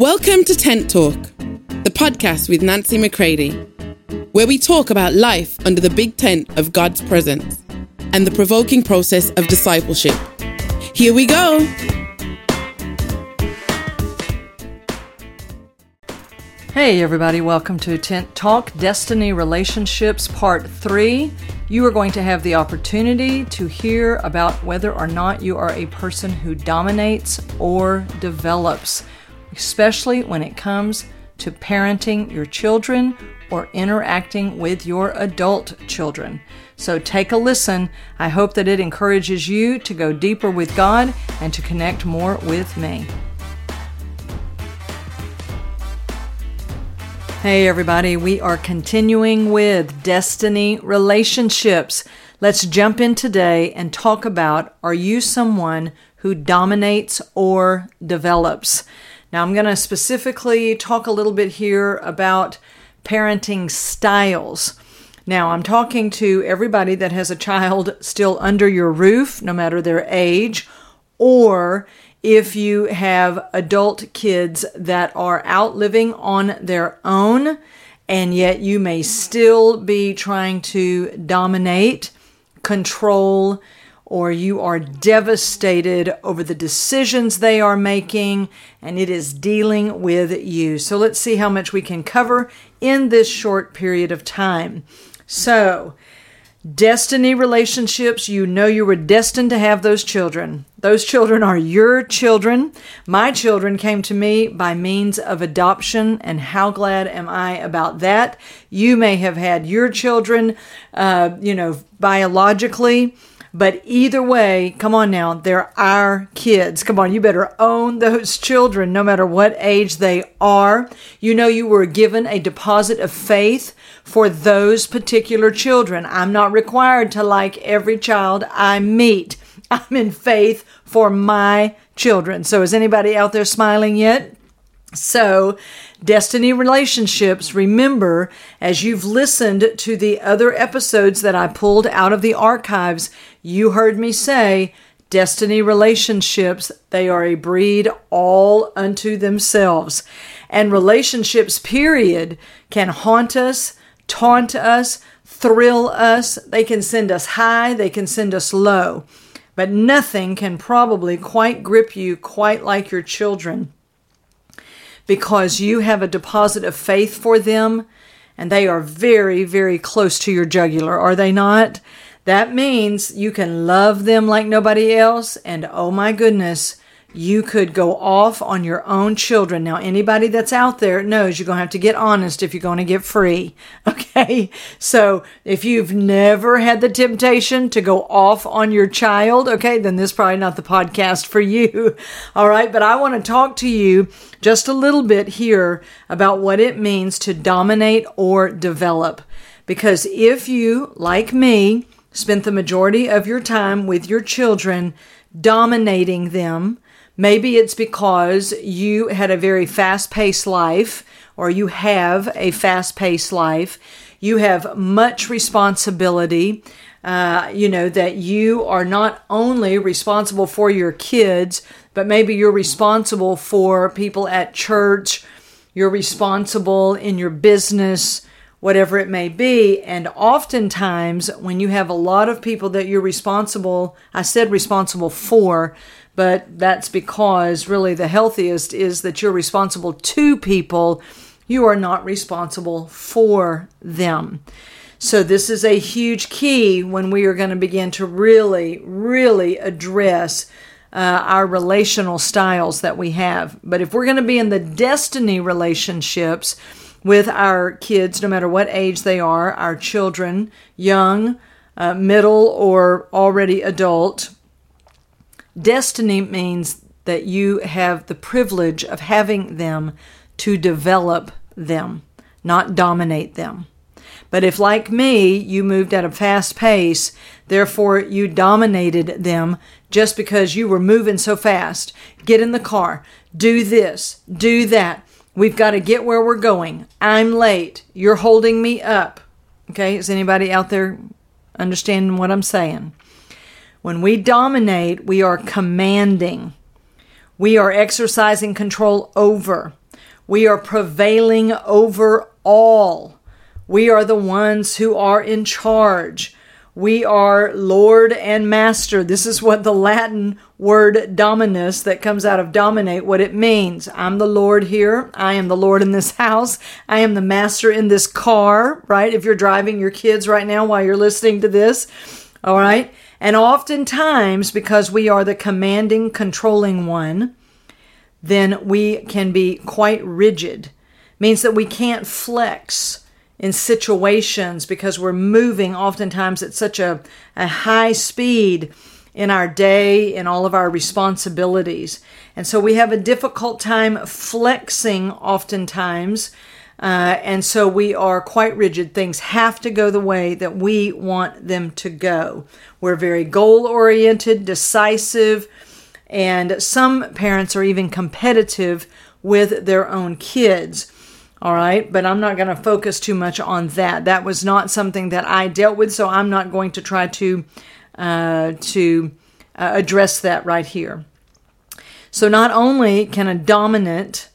Welcome to Tent Talk, the podcast with Nancy McCready, where we talk about life under the big tent of God's presence and the provoking process of discipleship. Here we go. Hey, everybody, welcome to Tent Talk Destiny Relationships Part 3. You are going to have the opportunity to hear about whether or not you are a person who dominates or develops especially when it comes to parenting your children or interacting with your adult children. So take a listen. I hope that it encourages you to go deeper with God and to connect more with me. Hey, everybody, we are continuing with Destiny Relationships. Let's jump in today and talk about are you someone who dominates or develops? Now, I'm going to specifically talk a little bit here about parenting styles. Now, I'm talking to everybody that has a child still under your roof, no matter their age, or if you have adult kids that are out living on their own, and yet you may still be trying to dominate, control, or you are devastated over the decisions they are making and it is dealing with you. So let's see how much we can cover in this short period of time. So, destiny relationships, you know you were destined to have those children. Those children are your children. My children came to me by means of adoption, and how glad am I about that? You may have had your children, uh, you know, biologically but either way, come on now, they're our kids. Come on, you better own those children no matter what age they are. You know, you were given a deposit of faith for those particular children. I'm not required to like every child I meet. I'm in faith for my children. So, is anybody out there smiling yet? So, Destiny Relationships, remember, as you've listened to the other episodes that I pulled out of the archives, you heard me say, Destiny relationships, they are a breed all unto themselves. And relationships, period, can haunt us, taunt us, thrill us. They can send us high, they can send us low. But nothing can probably quite grip you quite like your children because you have a deposit of faith for them and they are very, very close to your jugular, are they not? That means you can love them like nobody else, and oh my goodness, you could go off on your own children. Now, anybody that's out there knows you're going to have to get honest if you're going to get free. Okay. So if you've never had the temptation to go off on your child, okay, then this is probably not the podcast for you. All right. But I want to talk to you just a little bit here about what it means to dominate or develop. Because if you, like me, spent the majority of your time with your children dominating them, Maybe it's because you had a very fast paced life or you have a fast paced life. You have much responsibility. Uh, you know, that you are not only responsible for your kids, but maybe you're responsible for people at church, you're responsible in your business, whatever it may be. And oftentimes, when you have a lot of people that you're responsible, I said responsible for, but that's because really the healthiest is that you're responsible to people, you are not responsible for them. So, this is a huge key when we are going to begin to really, really address uh, our relational styles that we have. But if we're going to be in the destiny relationships with our kids, no matter what age they are, our children, young, uh, middle, or already adult, Destiny means that you have the privilege of having them to develop them, not dominate them. But if, like me, you moved at a fast pace, therefore you dominated them just because you were moving so fast, get in the car, do this, do that. We've got to get where we're going. I'm late. You're holding me up. Okay, is anybody out there understanding what I'm saying? When we dominate, we are commanding. We are exercising control over. We are prevailing over all. We are the ones who are in charge. We are Lord and Master. This is what the Latin word dominus that comes out of dominate, what it means. I'm the Lord here. I am the Lord in this house. I am the master in this car, right? If you're driving your kids right now while you're listening to this, all right? And oftentimes, because we are the commanding, controlling one, then we can be quite rigid. Means that we can't flex in situations because we're moving oftentimes at such a, a high speed in our day, in all of our responsibilities. And so we have a difficult time flexing oftentimes. Uh, and so we are quite rigid. Things have to go the way that we want them to go. We're very goal oriented, decisive, and some parents are even competitive with their own kids. All right, but I'm not going to focus too much on that. That was not something that I dealt with, so I'm not going to try to uh, to uh, address that right here. So not only can a dominant,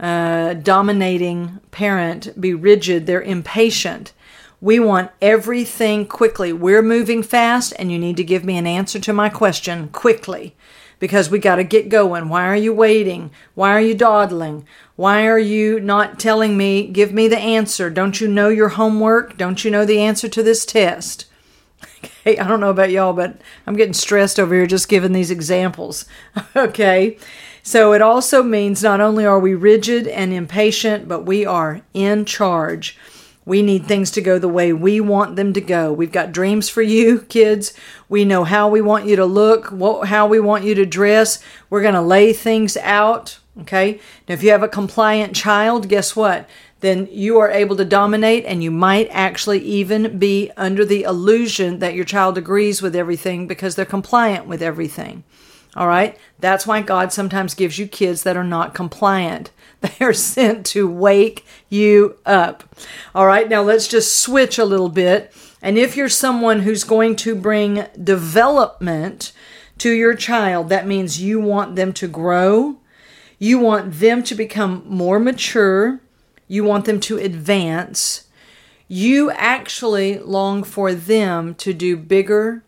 uh, dominating parent be rigid, they're impatient. We want everything quickly. We're moving fast, and you need to give me an answer to my question quickly because we got to get going. Why are you waiting? Why are you dawdling? Why are you not telling me, give me the answer? Don't you know your homework? Don't you know the answer to this test? Okay, I don't know about y'all, but I'm getting stressed over here just giving these examples. okay, so it also means not only are we rigid and impatient, but we are in charge. We need things to go the way we want them to go. We've got dreams for you, kids. We know how we want you to look, what, how we want you to dress. We're going to lay things out. Okay. Now, if you have a compliant child, guess what? Then you are able to dominate, and you might actually even be under the illusion that your child agrees with everything because they're compliant with everything. All right. That's why God sometimes gives you kids that are not compliant. They are sent to wake you up. All right, now let's just switch a little bit. And if you're someone who's going to bring development to your child, that means you want them to grow, you want them to become more mature, you want them to advance. You actually long for them to do bigger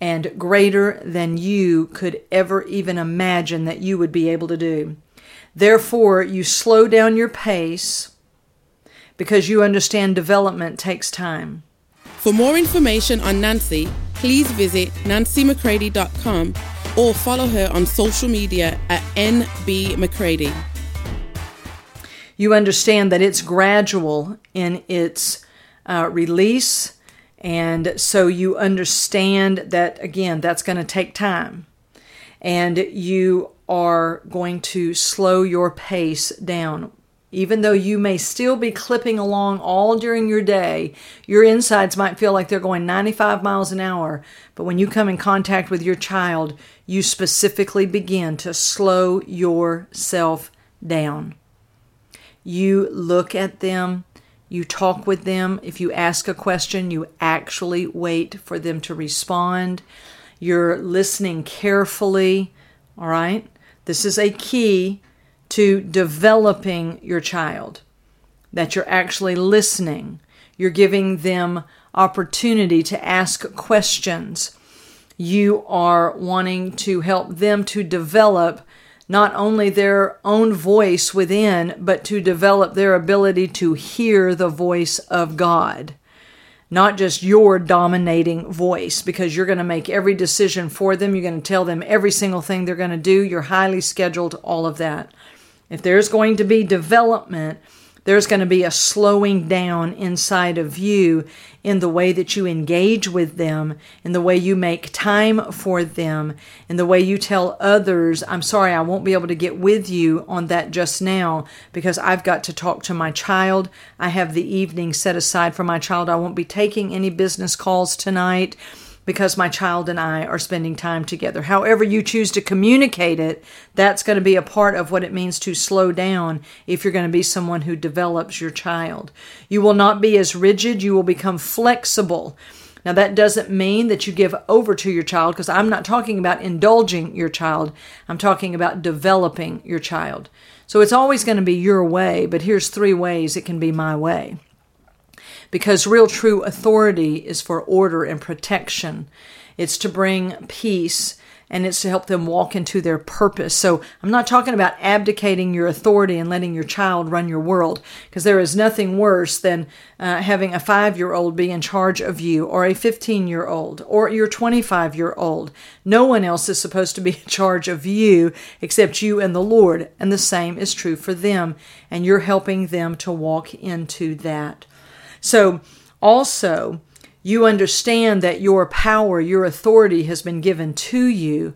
and greater than you could ever even imagine that you would be able to do. Therefore, you slow down your pace because you understand development takes time. For more information on Nancy, please visit nancymccready.com or follow her on social media at nbmccready. You understand that it's gradual in its uh, release, and so you understand that, again, that's going to take time. And you are going to slow your pace down. Even though you may still be clipping along all during your day, your insides might feel like they're going 95 miles an hour. But when you come in contact with your child, you specifically begin to slow yourself down. You look at them, you talk with them. If you ask a question, you actually wait for them to respond. You're listening carefully, all right? This is a key to developing your child, that you're actually listening. You're giving them opportunity to ask questions. You are wanting to help them to develop not only their own voice within, but to develop their ability to hear the voice of God not just your dominating voice, because you're going to make every decision for them. You're going to tell them every single thing they're going to do. You're highly scheduled, all of that. If there's going to be development, there's going to be a slowing down inside of you in the way that you engage with them, in the way you make time for them, in the way you tell others, I'm sorry, I won't be able to get with you on that just now because I've got to talk to my child. I have the evening set aside for my child. I won't be taking any business calls tonight because my child and I are spending time together. However, you choose to communicate it, that's going to be a part of what it means to slow down if you're going to be someone who develops your child. You will not be as rigid, you will become flexible. Now, that doesn't mean that you give over to your child because I'm not talking about indulging your child. I'm talking about developing your child. So it's always going to be your way, but here's three ways it can be my way. Because real true authority is for order and protection. It's to bring peace and it's to help them walk into their purpose. So I'm not talking about abdicating your authority and letting your child run your world, because there is nothing worse than uh, having a five year old be in charge of you, or a 15 year old, or your 25 year old. No one else is supposed to be in charge of you except you and the Lord, and the same is true for them, and you're helping them to walk into that. So, also, you understand that your power, your authority has been given to you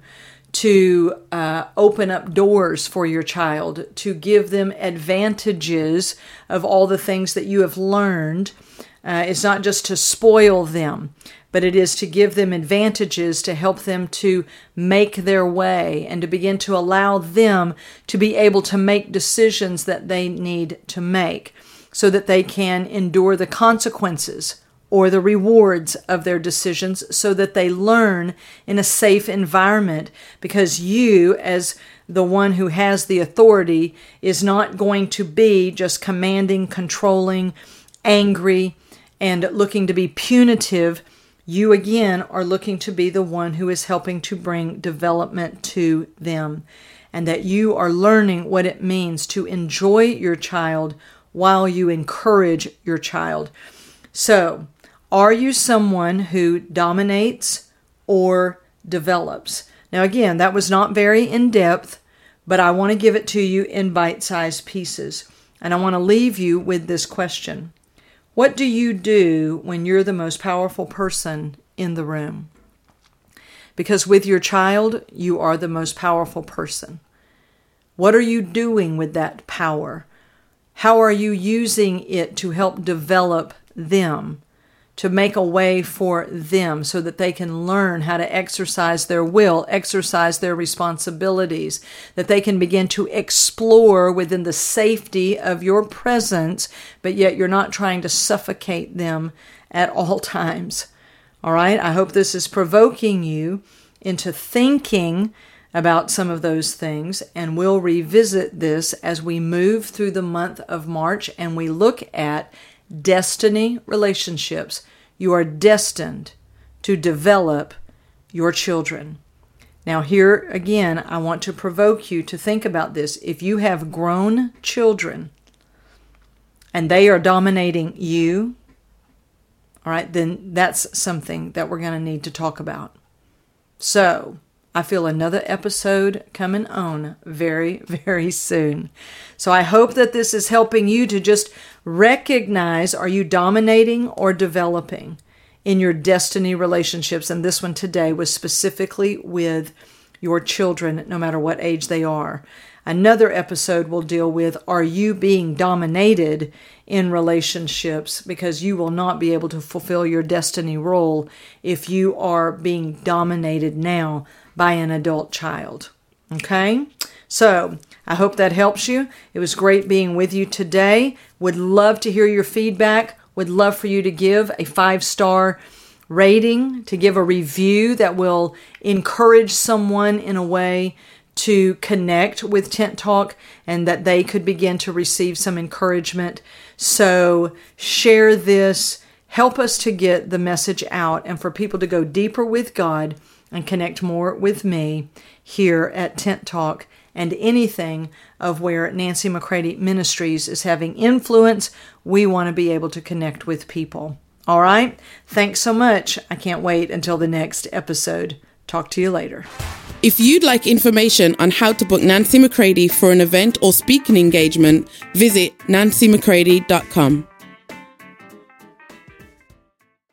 to uh, open up doors for your child, to give them advantages of all the things that you have learned. Uh, it's not just to spoil them, but it is to give them advantages to help them to make their way and to begin to allow them to be able to make decisions that they need to make so that they can endure the consequences or the rewards of their decisions so that they learn in a safe environment because you, as the one who has the authority, is not going to be just commanding, controlling, angry, and looking to be punitive. You again are looking to be the one who is helping to bring development to them, and that you are learning what it means to enjoy your child while you encourage your child. So, are you someone who dominates or develops? Now, again, that was not very in depth, but I want to give it to you in bite sized pieces. And I want to leave you with this question What do you do when you're the most powerful person in the room? Because with your child, you are the most powerful person. What are you doing with that power? How are you using it to help develop them? to make a way for them so that they can learn how to exercise their will, exercise their responsibilities, that they can begin to explore within the safety of your presence, but yet you're not trying to suffocate them at all times. All right, I hope this is provoking you into thinking about some of those things, and we'll revisit this as we move through the month of March and we look at destiny relationships. You are destined to develop your children. Now, here again, I want to provoke you to think about this. If you have grown children and they are dominating you, all right, then that's something that we're going to need to talk about. So, I feel another episode coming on very, very soon. So I hope that this is helping you to just recognize are you dominating or developing in your destiny relationships? And this one today was specifically with your children, no matter what age they are. Another episode will deal with Are you being dominated in relationships? Because you will not be able to fulfill your destiny role if you are being dominated now by an adult child. Okay? So, I hope that helps you. It was great being with you today. Would love to hear your feedback. Would love for you to give a five star rating, to give a review that will encourage someone in a way to connect with Tent Talk and that they could begin to receive some encouragement. So, share this. Help us to get the message out and for people to go deeper with God and connect more with me here at Tent Talk and anything of where Nancy McCready Ministries is having influence. We want to be able to connect with people. All right? Thanks so much. I can't wait until the next episode. Talk to you later. If you'd like information on how to book Nancy McCready for an event or speaking engagement, visit nancymccready.com.